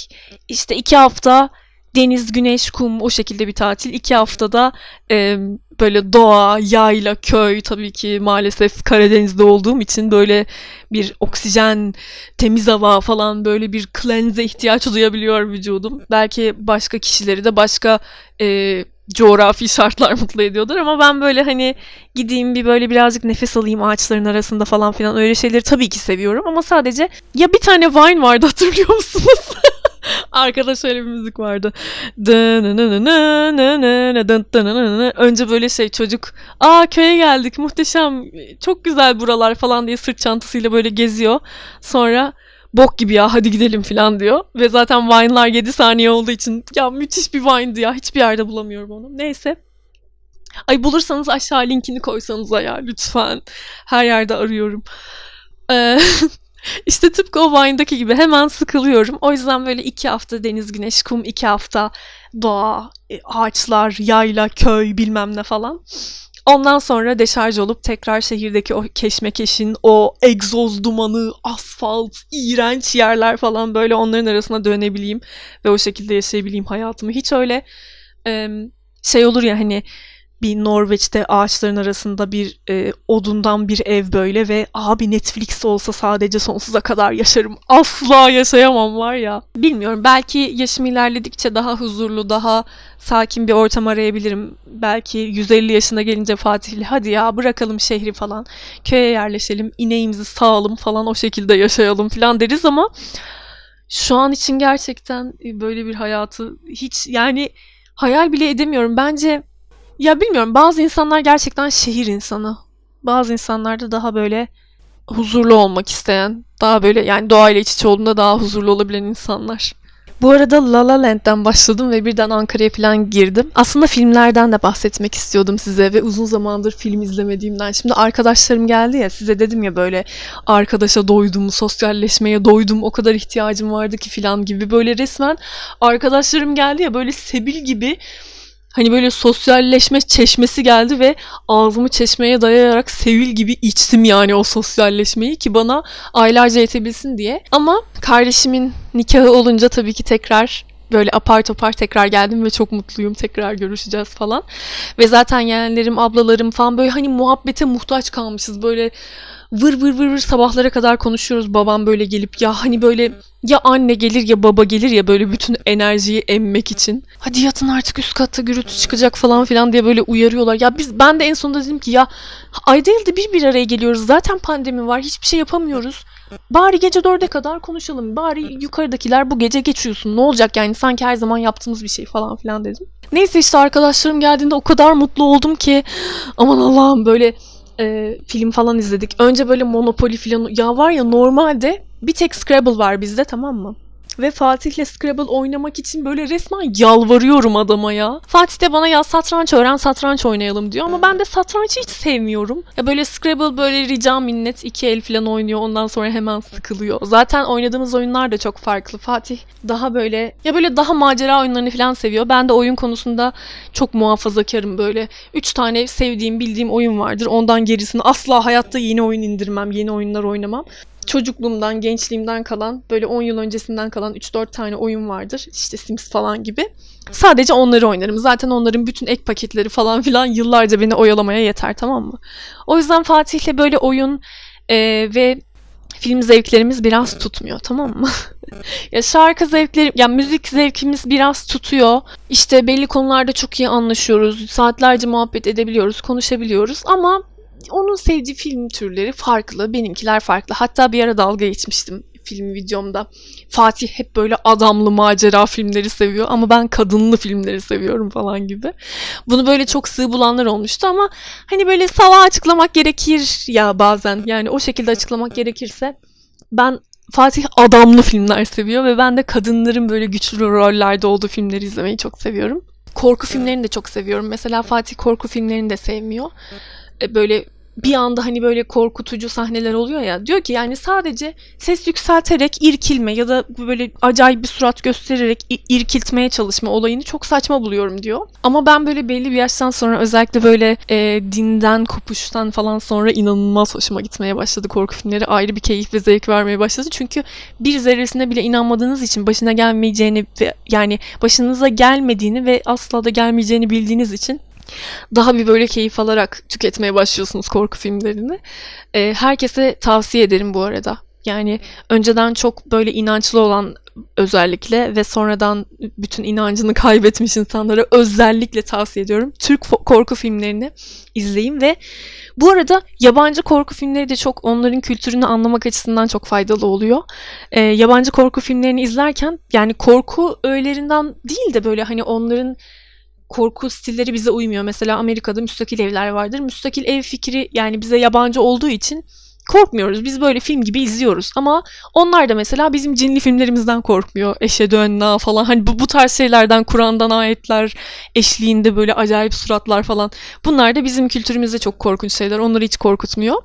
S2: işte iki hafta deniz, güneş, kum o şekilde bir tatil. İki haftada e, böyle doğa, yayla, köy tabii ki maalesef Karadeniz'de olduğum için böyle bir oksijen, temiz hava falan böyle bir cleanse ihtiyaç duyabiliyor vücudum. Belki başka kişileri de başka e, coğrafi şartlar mutlu ediyordur ama ben böyle hani gideyim bir böyle birazcık nefes alayım ağaçların arasında falan filan öyle şeyleri tabii ki seviyorum ama sadece ya bir tane Vine vardı hatırlıyor musunuz? Arkada şöyle bir müzik vardı. Önce böyle şey çocuk aa köye geldik muhteşem çok güzel buralar falan diye sırt çantasıyla böyle geziyor. Sonra bok gibi ya hadi gidelim falan diyor. Ve zaten Vine'lar 7 saniye olduğu için ya müthiş bir Vine'dı ya hiçbir yerde bulamıyorum onu. Neyse. Ay bulursanız aşağı linkini koysanız ya lütfen. Her yerde arıyorum. Ee, işte tıpkı o Vine'daki gibi hemen sıkılıyorum. O yüzden böyle iki hafta deniz, güneş, kum, iki hafta doğa, e, ağaçlar, yayla, köy bilmem ne falan. Ondan sonra deşarj olup tekrar şehirdeki o keşmekeşin, o egzoz dumanı, asfalt, iğrenç yerler falan böyle onların arasına dönebileyim ve o şekilde yaşayabileyim hayatımı. Hiç öyle şey olur ya hani bir Norveç'te ağaçların arasında bir e, odundan bir ev böyle ve abi Netflix olsa sadece sonsuza kadar yaşarım. Asla yaşayamam var ya. Bilmiyorum belki yaşım ilerledikçe daha huzurlu, daha sakin bir ortam arayabilirim. Belki 150 yaşına gelince Fatih'le hadi ya bırakalım şehri falan. Köye yerleşelim, ineğimizi sağalım falan o şekilde yaşayalım falan deriz ama şu an için gerçekten böyle bir hayatı hiç yani hayal bile edemiyorum. Bence ya bilmiyorum bazı insanlar gerçekten şehir insanı. Bazı insanlar da daha böyle huzurlu olmak isteyen, daha böyle yani doğayla iç içe olduğunda daha huzurlu olabilen insanlar. Bu arada La La Land'den başladım ve birden Ankara'ya falan girdim. Aslında filmlerden de bahsetmek istiyordum size ve uzun zamandır film izlemediğimden. Şimdi arkadaşlarım geldi ya size dedim ya böyle arkadaşa doydum, sosyalleşmeye doydum, o kadar ihtiyacım vardı ki falan gibi. Böyle resmen arkadaşlarım geldi ya böyle sebil gibi Hani böyle sosyalleşme çeşmesi geldi ve ağzımı çeşmeye dayayarak sevil gibi içtim yani o sosyalleşmeyi ki bana aylarca yetebilsin diye. Ama kardeşimin nikahı olunca tabii ki tekrar böyle apar topar tekrar geldim ve çok mutluyum. Tekrar görüşeceğiz falan. Ve zaten yeğenlerim, ablalarım falan böyle hani muhabbete muhtaç kalmışız. Böyle vır vır vır vır sabahlara kadar konuşuyoruz. Babam böyle gelip ya hani böyle ya anne gelir ya baba gelir ya böyle bütün enerjiyi emmek için. Hadi yatın artık üst katta gürültü çıkacak falan filan diye böyle uyarıyorlar. Ya biz ben de en sonunda dedim ki ya ayda yılda bir bir araya geliyoruz. Zaten pandemi var. Hiçbir şey yapamıyoruz. Bari gece dörde kadar konuşalım. Bari yukarıdakiler bu gece geçiyorsun. Ne olacak yani sanki her zaman yaptığımız bir şey falan filan dedim. Neyse işte arkadaşlarım geldiğinde o kadar mutlu oldum ki aman Allah'ım böyle e, film falan izledik. Önce böyle Monopoly falan ya var ya normalde bir tek Scrabble var bizde tamam mı? Ve Fatih'le Scrabble oynamak için böyle resmen yalvarıyorum adama ya. Fatih de bana ya satranç öğren satranç oynayalım diyor ama ben de satrançı hiç sevmiyorum. Ya böyle Scrabble böyle rica minnet iki el falan oynuyor ondan sonra hemen sıkılıyor. Zaten oynadığımız oyunlar da çok farklı. Fatih daha böyle ya böyle daha macera oyunlarını falan seviyor. Ben de oyun konusunda çok muhafazakarım böyle. Üç tane sevdiğim bildiğim oyun vardır. Ondan gerisini asla hayatta yeni oyun indirmem. Yeni oyunlar oynamam çocukluğumdan, gençliğimden kalan, böyle 10 yıl öncesinden kalan 3-4 tane oyun vardır. İşte Sims falan gibi. Sadece onları oynarım. Zaten onların bütün ek paketleri falan filan yıllarca beni oyalamaya yeter tamam mı? O yüzden Fatih'le böyle oyun e, ve film zevklerimiz biraz tutmuyor tamam mı? ya şarkı zevkleri, ya müzik zevkimiz biraz tutuyor. İşte belli konularda çok iyi anlaşıyoruz. Saatlerce muhabbet edebiliyoruz, konuşabiliyoruz ama onun sevdiği film türleri farklı, benimkiler farklı. Hatta bir ara dalga geçmiştim film videomda. Fatih hep böyle adamlı macera filmleri seviyor ama ben kadınlı filmleri seviyorum falan gibi. Bunu böyle çok sığ bulanlar olmuştu ama hani böyle sava açıklamak gerekir ya bazen. Yani o şekilde açıklamak gerekirse ben Fatih adamlı filmler seviyor ve ben de kadınların böyle güçlü rollerde olduğu filmleri izlemeyi çok seviyorum. Korku filmlerini de çok seviyorum. Mesela Fatih korku filmlerini de sevmiyor. E, böyle bir anda hani böyle korkutucu sahneler oluyor ya diyor ki yani sadece ses yükselterek irkilme ya da böyle acayip bir surat göstererek irkiltmeye çalışma olayını çok saçma buluyorum diyor. Ama ben böyle belli bir yaştan sonra özellikle böyle e, dinden kopuştan falan sonra inanılmaz hoşuma gitmeye başladı korku filmleri ayrı bir keyif ve zevk vermeye başladı. Çünkü bir zerresine bile inanmadığınız için başına gelmeyeceğini yani başınıza gelmediğini ve asla da gelmeyeceğini bildiğiniz için daha bir böyle keyif alarak tüketmeye başlıyorsunuz korku filmlerini. E, herkese tavsiye ederim bu arada. Yani önceden çok böyle inançlı olan özellikle ve sonradan bütün inancını kaybetmiş insanlara özellikle tavsiye ediyorum. Türk korku filmlerini izleyin ve bu arada yabancı korku filmleri de çok onların kültürünü anlamak açısından çok faydalı oluyor. Ee, yabancı korku filmlerini izlerken yani korku öğelerinden değil de böyle hani onların korku stilleri bize uymuyor. Mesela Amerika'da müstakil evler vardır. Müstakil ev fikri yani bize yabancı olduğu için korkmuyoruz. Biz böyle film gibi izliyoruz. Ama onlar da mesela bizim cinli filmlerimizden korkmuyor. Eşe dönna falan. Hani bu, bu tarz şeylerden, Kur'an'dan ayetler eşliğinde böyle acayip suratlar falan. Bunlar da bizim kültürümüzde çok korkunç şeyler. Onları hiç korkutmuyor.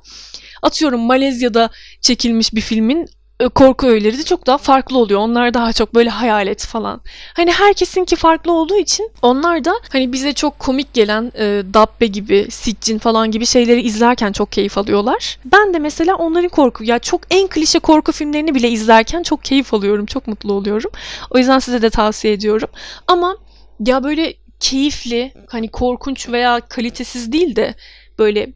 S2: Atıyorum Malezya'da çekilmiş bir filmin korku öğeleri de çok daha farklı oluyor. Onlar daha çok böyle hayalet falan. Hani herkesinki farklı olduğu için onlar da hani bize çok komik gelen e, Dabbe gibi, Siccin falan gibi şeyleri izlerken çok keyif alıyorlar. Ben de mesela onların korku ya çok en klişe korku filmlerini bile izlerken çok keyif alıyorum. Çok mutlu oluyorum. O yüzden size de tavsiye ediyorum. Ama ya böyle keyifli, hani korkunç veya kalitesiz değil de böyle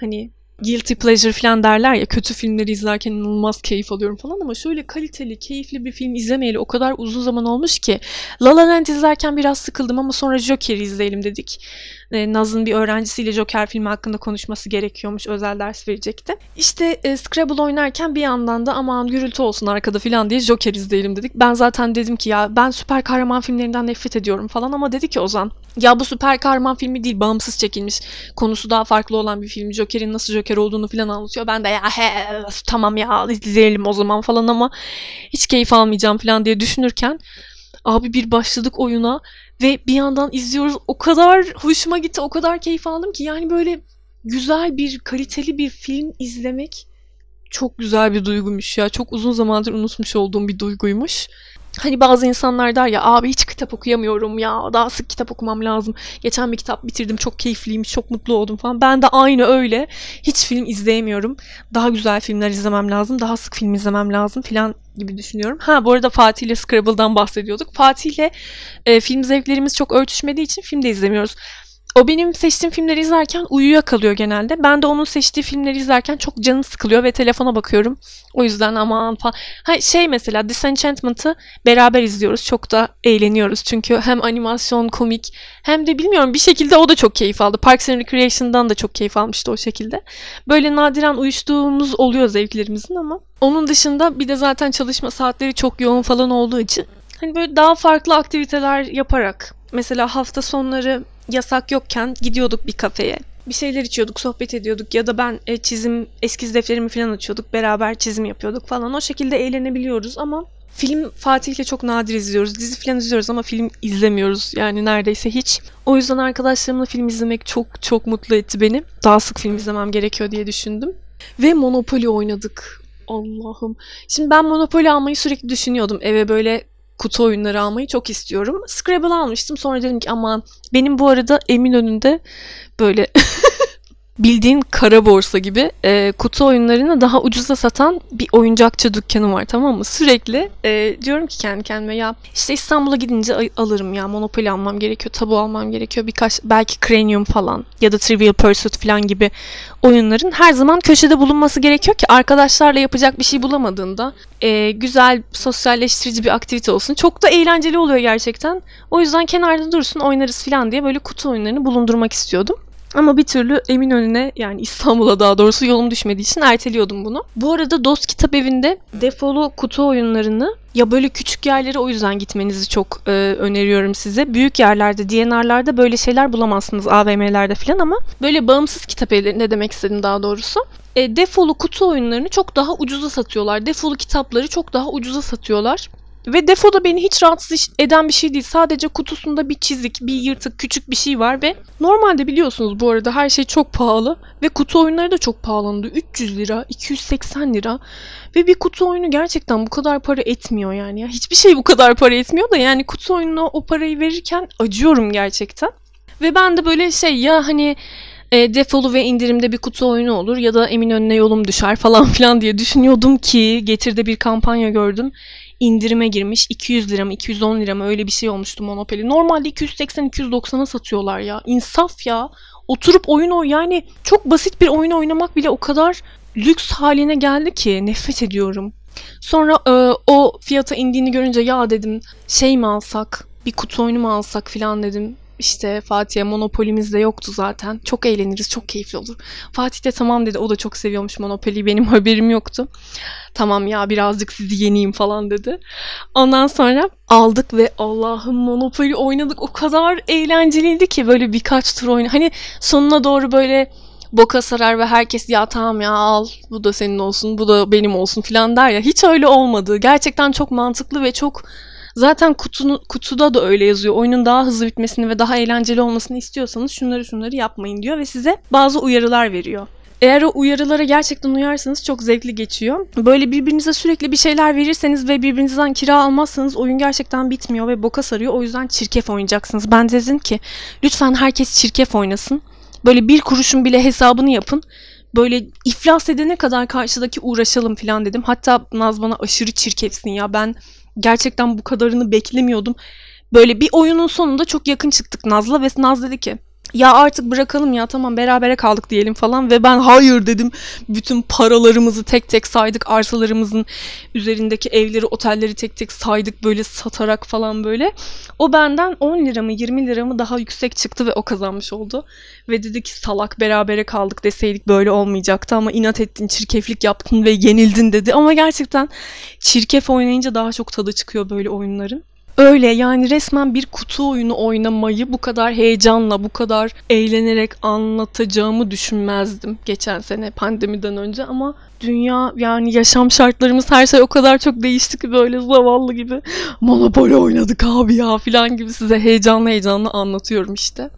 S2: hani guilty pleasure falan derler ya kötü filmleri izlerken inanılmaz keyif alıyorum falan ama şöyle kaliteli, keyifli bir film izlemeyeli o kadar uzun zaman olmuş ki. La La Land izlerken biraz sıkıldım ama sonra Joker'i izleyelim dedik e, Naz'ın bir öğrencisiyle Joker filmi hakkında konuşması gerekiyormuş. Özel ders verecekti. İşte e, Scrabble oynarken bir yandan da aman gürültü olsun arkada falan diye Joker izleyelim dedik. Ben zaten dedim ki ya ben süper kahraman filmlerinden nefret ediyorum falan ama dedi ki Ozan ya bu süper kahraman filmi değil bağımsız çekilmiş. Konusu daha farklı olan bir film. Joker'in nasıl Joker olduğunu falan anlatıyor. Ben de ya he tamam ya izleyelim o zaman falan ama hiç keyif almayacağım falan diye düşünürken Abi bir başladık oyuna ve bir yandan izliyoruz. O kadar hoşuma gitti, o kadar keyif aldım ki yani böyle güzel bir, kaliteli bir film izlemek çok güzel bir duyguymuş ya. Çok uzun zamandır unutmuş olduğum bir duyguymuş. Hani bazı insanlar der ya abi hiç kitap okuyamıyorum ya daha sık kitap okumam lazım. Geçen bir kitap bitirdim çok keyifliymiş çok mutlu oldum falan. Ben de aynı öyle hiç film izleyemiyorum. Daha güzel filmler izlemem lazım daha sık film izlemem lazım falan gibi düşünüyorum. Ha bu arada Fatih ile Scrabble'dan bahsediyorduk. Fatih ile e, film zevklerimiz çok örtüşmediği için film de izlemiyoruz. O benim seçtiğim filmleri izlerken uyuyakalıyor genelde. Ben de onun seçtiği filmleri izlerken çok canım sıkılıyor ve telefona bakıyorum. O yüzden aman falan. Ha, şey mesela Disenchantment'ı beraber izliyoruz. Çok da eğleniyoruz. Çünkü hem animasyon komik hem de bilmiyorum bir şekilde o da çok keyif aldı. Parks and Recreation'dan da çok keyif almıştı o şekilde. Böyle nadiren uyuştuğumuz oluyor zevklerimizin ama onun dışında bir de zaten çalışma saatleri çok yoğun falan olduğu için hani böyle daha farklı aktiviteler yaparak mesela hafta sonları yasak yokken gidiyorduk bir kafeye. Bir şeyler içiyorduk, sohbet ediyorduk ya da ben e, çizim, eskiz defterimi falan açıyorduk. Beraber çizim yapıyorduk falan. O şekilde eğlenebiliyoruz ama film Fatih'le çok nadir izliyoruz. Dizi falan izliyoruz ama film izlemiyoruz. Yani neredeyse hiç. O yüzden arkadaşlarımla film izlemek çok çok mutlu etti beni. Daha sık film izlemem gerekiyor diye düşündüm. Ve Monopoly oynadık. Allah'ım. Şimdi ben Monopoly almayı sürekli düşünüyordum. Eve böyle kutu oyunları almayı çok istiyorum. Scrabble almıştım. Sonra dedim ki aman benim bu arada Eminönü'nde böyle bildiğin kara borsa gibi e, kutu oyunlarını daha ucuza satan bir oyuncakçı dükkanı var tamam mı? Sürekli e, diyorum ki kendi kendime ya işte İstanbul'a gidince alırım ya Monopoly almam gerekiyor, tabu almam gerekiyor birkaç belki Cranium falan ya da Trivial Pursuit falan gibi oyunların her zaman köşede bulunması gerekiyor ki arkadaşlarla yapacak bir şey bulamadığında e, güzel sosyalleştirici bir aktivite olsun. Çok da eğlenceli oluyor gerçekten. O yüzden kenarda dursun oynarız falan diye böyle kutu oyunlarını bulundurmak istiyordum. Ama bir türlü Eminönü'ne yani İstanbul'a daha doğrusu yolum düşmediği için erteliyordum bunu. Bu arada Dost Kitap Evi'nde defolu kutu oyunlarını ya böyle küçük yerlere o yüzden gitmenizi çok e, öneriyorum size. Büyük yerlerde, DNR'larda böyle şeyler bulamazsınız AVM'lerde falan ama böyle bağımsız kitap evlerinde demek istedim daha doğrusu. E, defolu kutu oyunlarını çok daha ucuza satıyorlar. Defolu kitapları çok daha ucuza satıyorlar. Ve defoda beni hiç rahatsız eden bir şey değil. Sadece kutusunda bir çizik, bir yırtık, küçük bir şey var ve normalde biliyorsunuz bu arada her şey çok pahalı ve kutu oyunları da çok pahalandı. 300 lira, 280 lira ve bir kutu oyunu gerçekten bu kadar para etmiyor yani. Ya hiçbir şey bu kadar para etmiyor da yani kutu oyununa o parayı verirken acıyorum gerçekten. Ve ben de böyle şey ya hani e, defolu ve indirimde bir kutu oyunu olur ya da emin önüne yolum düşer falan filan diye düşünüyordum ki getirde bir kampanya gördüm indirime girmiş. 200 lira mı 210 lira mı öyle bir şey olmuştu Monopoly. Normalde 280-290'a satıyorlar ya. İnsaf ya. Oturup oyun o yani çok basit bir oyun oynamak bile o kadar lüks haline geldi ki nefret ediyorum. Sonra e, o fiyata indiğini görünce ya dedim şey mi alsak bir kutu oyunu mu alsak filan dedim. İşte Fatih'e Monopoly'miz de yoktu zaten. Çok eğleniriz, çok keyifli olur. Fatih de tamam dedi. O da çok seviyormuş Monopoly'yi. Benim haberim yoktu. Tamam ya birazcık sizi yeneyim falan dedi. Ondan sonra aldık ve Allah'ım Monopoly oynadık. O kadar eğlenceliydi ki böyle birkaç tur oyna. Hani sonuna doğru böyle boka sarar ve herkes ya tamam ya al bu da senin olsun bu da benim olsun filan der ya. Hiç öyle olmadı. Gerçekten çok mantıklı ve çok Zaten kutunu, kutuda da öyle yazıyor. Oyunun daha hızlı bitmesini ve daha eğlenceli olmasını istiyorsanız şunları şunları yapmayın diyor ve size bazı uyarılar veriyor. Eğer o uyarılara gerçekten uyarsanız çok zevkli geçiyor. Böyle birbirinize sürekli bir şeyler verirseniz ve birbirinizden kira almazsanız oyun gerçekten bitmiyor ve boka sarıyor. O yüzden çirkef oynayacaksınız. Ben dedim ki lütfen herkes çirkef oynasın. Böyle bir kuruşun bile hesabını yapın. Böyle iflas edene kadar karşıdaki uğraşalım falan dedim. Hatta Naz bana aşırı çirkefsin ya ben gerçekten bu kadarını beklemiyordum. Böyle bir oyunun sonunda çok yakın çıktık Naz'la ve Naz dedi ki ya artık bırakalım ya tamam berabere kaldık diyelim falan ve ben hayır dedim. Bütün paralarımızı tek tek saydık. Arsalarımızın üzerindeki evleri, otelleri tek tek saydık böyle satarak falan böyle. O benden 10 lira mı 20 lira mı daha yüksek çıktı ve o kazanmış oldu. Ve dedi ki salak berabere kaldık deseydik böyle olmayacaktı ama inat ettin, çirkeflik yaptın ve yenildin dedi. Ama gerçekten çirkef oynayınca daha çok tadı çıkıyor böyle oyunların. Öyle yani resmen bir kutu oyunu oynamayı bu kadar heyecanla, bu kadar eğlenerek anlatacağımı düşünmezdim geçen sene pandemiden önce ama dünya yani yaşam şartlarımız her şey o kadar çok değişti ki böyle zavallı gibi Monopoly oynadık abi ya falan gibi size heyecanlı heyecanlı anlatıyorum işte.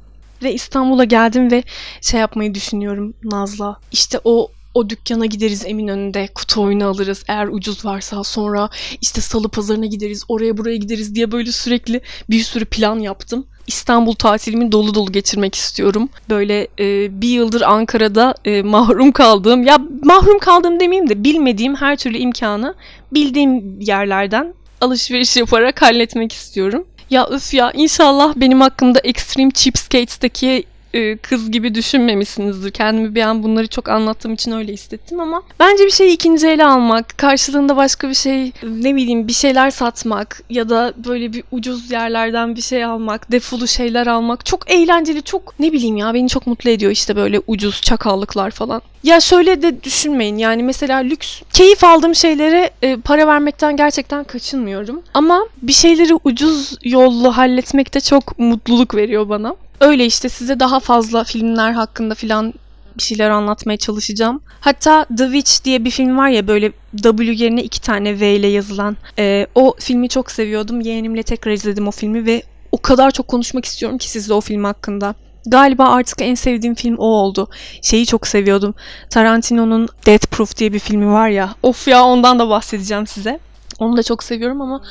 S2: Ve İstanbul'a geldim ve şey yapmayı düşünüyorum Naz'la. İşte o o dükkana gideriz Eminönü'nde kutu oyunu alırız eğer ucuz varsa sonra işte salı pazarına gideriz oraya buraya gideriz diye böyle sürekli bir sürü plan yaptım. İstanbul tatilimi dolu dolu geçirmek istiyorum. Böyle e, bir yıldır Ankara'da e, mahrum kaldığım ya mahrum kaldığım demeyeyim de bilmediğim her türlü imkanı bildiğim yerlerden alışveriş yaparak halletmek istiyorum. Ya öf ya inşallah benim hakkımda Extreme Cheapskates'teki e, kız gibi düşünmemişsinizdir. Kendimi bir an bunları çok anlattığım için öyle hissettim ama bence bir şeyi ikinci ele almak, karşılığında başka bir şey ne bileyim bir şeyler satmak ya da böyle bir ucuz yerlerden bir şey almak, defolu şeyler almak çok eğlenceli, çok ne bileyim ya beni çok mutlu ediyor işte böyle ucuz çakallıklar falan. Ya şöyle de düşünmeyin yani mesela lüks keyif aldığım şeylere e, para vermekten gerçekten kaçınmıyorum. Ama bir şeyleri ucuz yollu halletmek de çok mutluluk veriyor bana. Öyle işte size daha fazla filmler hakkında filan bir şeyler anlatmaya çalışacağım. Hatta The Witch diye bir film var ya böyle W yerine iki tane V ile yazılan. Ee, o filmi çok seviyordum. Yeğenimle tekrar izledim o filmi ve o kadar çok konuşmak istiyorum ki sizle o film hakkında. Galiba artık en sevdiğim film o oldu. Şeyi çok seviyordum. Tarantino'nun Death Proof diye bir filmi var ya. Of ya ondan da bahsedeceğim size. Onu da çok seviyorum ama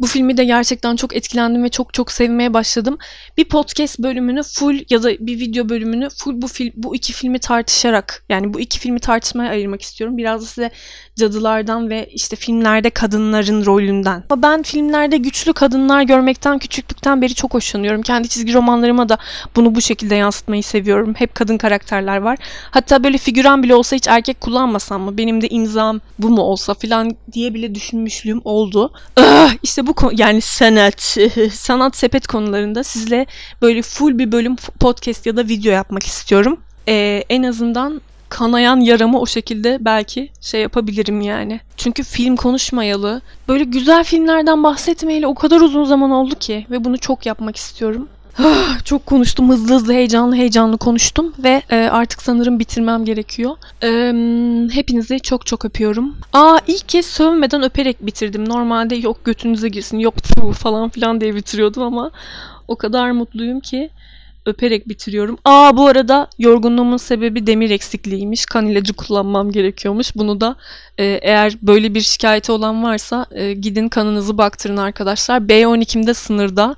S2: bu filmi de gerçekten çok etkilendim ve çok çok sevmeye başladım. Bir podcast bölümünü full ya da bir video bölümünü full bu film bu iki filmi tartışarak yani bu iki filmi tartışmaya ayırmak istiyorum. Biraz da size cadılardan ve işte filmlerde kadınların rolünden. Ama ben filmlerde güçlü kadınlar görmekten küçüklükten beri çok hoşlanıyorum. Kendi çizgi romanlarıma da bunu bu şekilde yansıtmayı seviyorum. Hep kadın karakterler var. Hatta böyle figüran bile olsa hiç erkek kullanmasam mı? Benim de imzam bu mu olsa falan diye bile düşünmüşlüğüm oldu. Ah, işte bu yani sanat, sanat sepet konularında sizle böyle full bir bölüm podcast ya da video yapmak istiyorum. Ee, en azından kanayan yaramı o şekilde belki şey yapabilirim yani. Çünkü film konuşmayalı, böyle güzel filmlerden bahsetmeyeli o kadar uzun zaman oldu ki ve bunu çok yapmak istiyorum. Ah, çok konuştum hızlı hızlı heyecanlı heyecanlı konuştum ve e, artık sanırım bitirmem gerekiyor. E, hepinizi çok çok öpüyorum. Aa ilk kez sövmeden öperek bitirdim. Normalde yok götünüze girsin yok falan filan diye bitiriyordum ama o kadar mutluyum ki öperek bitiriyorum. Aa bu arada yorgunluğumun sebebi demir eksikliğiymiş. Kan ilacı kullanmam gerekiyormuş. Bunu da e, eğer böyle bir şikayeti olan varsa e, gidin kanınızı baktırın arkadaşlar. B12'imde sınırda.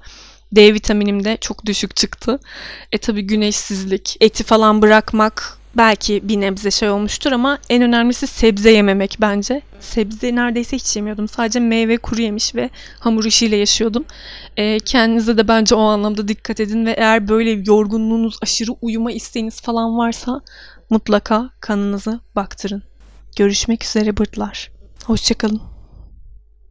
S2: D vitaminim de çok düşük çıktı. E tabi güneşsizlik, eti falan bırakmak belki bir nebze şey olmuştur ama en önemlisi sebze yememek bence. Sebze neredeyse hiç yemiyordum. Sadece meyve kuru yemiş ve hamur işiyle yaşıyordum. E, kendinize de bence o anlamda dikkat edin ve eğer böyle yorgunluğunuz, aşırı uyuma isteğiniz falan varsa mutlaka kanınızı baktırın. Görüşmek üzere bırtlar. Hoşçakalın.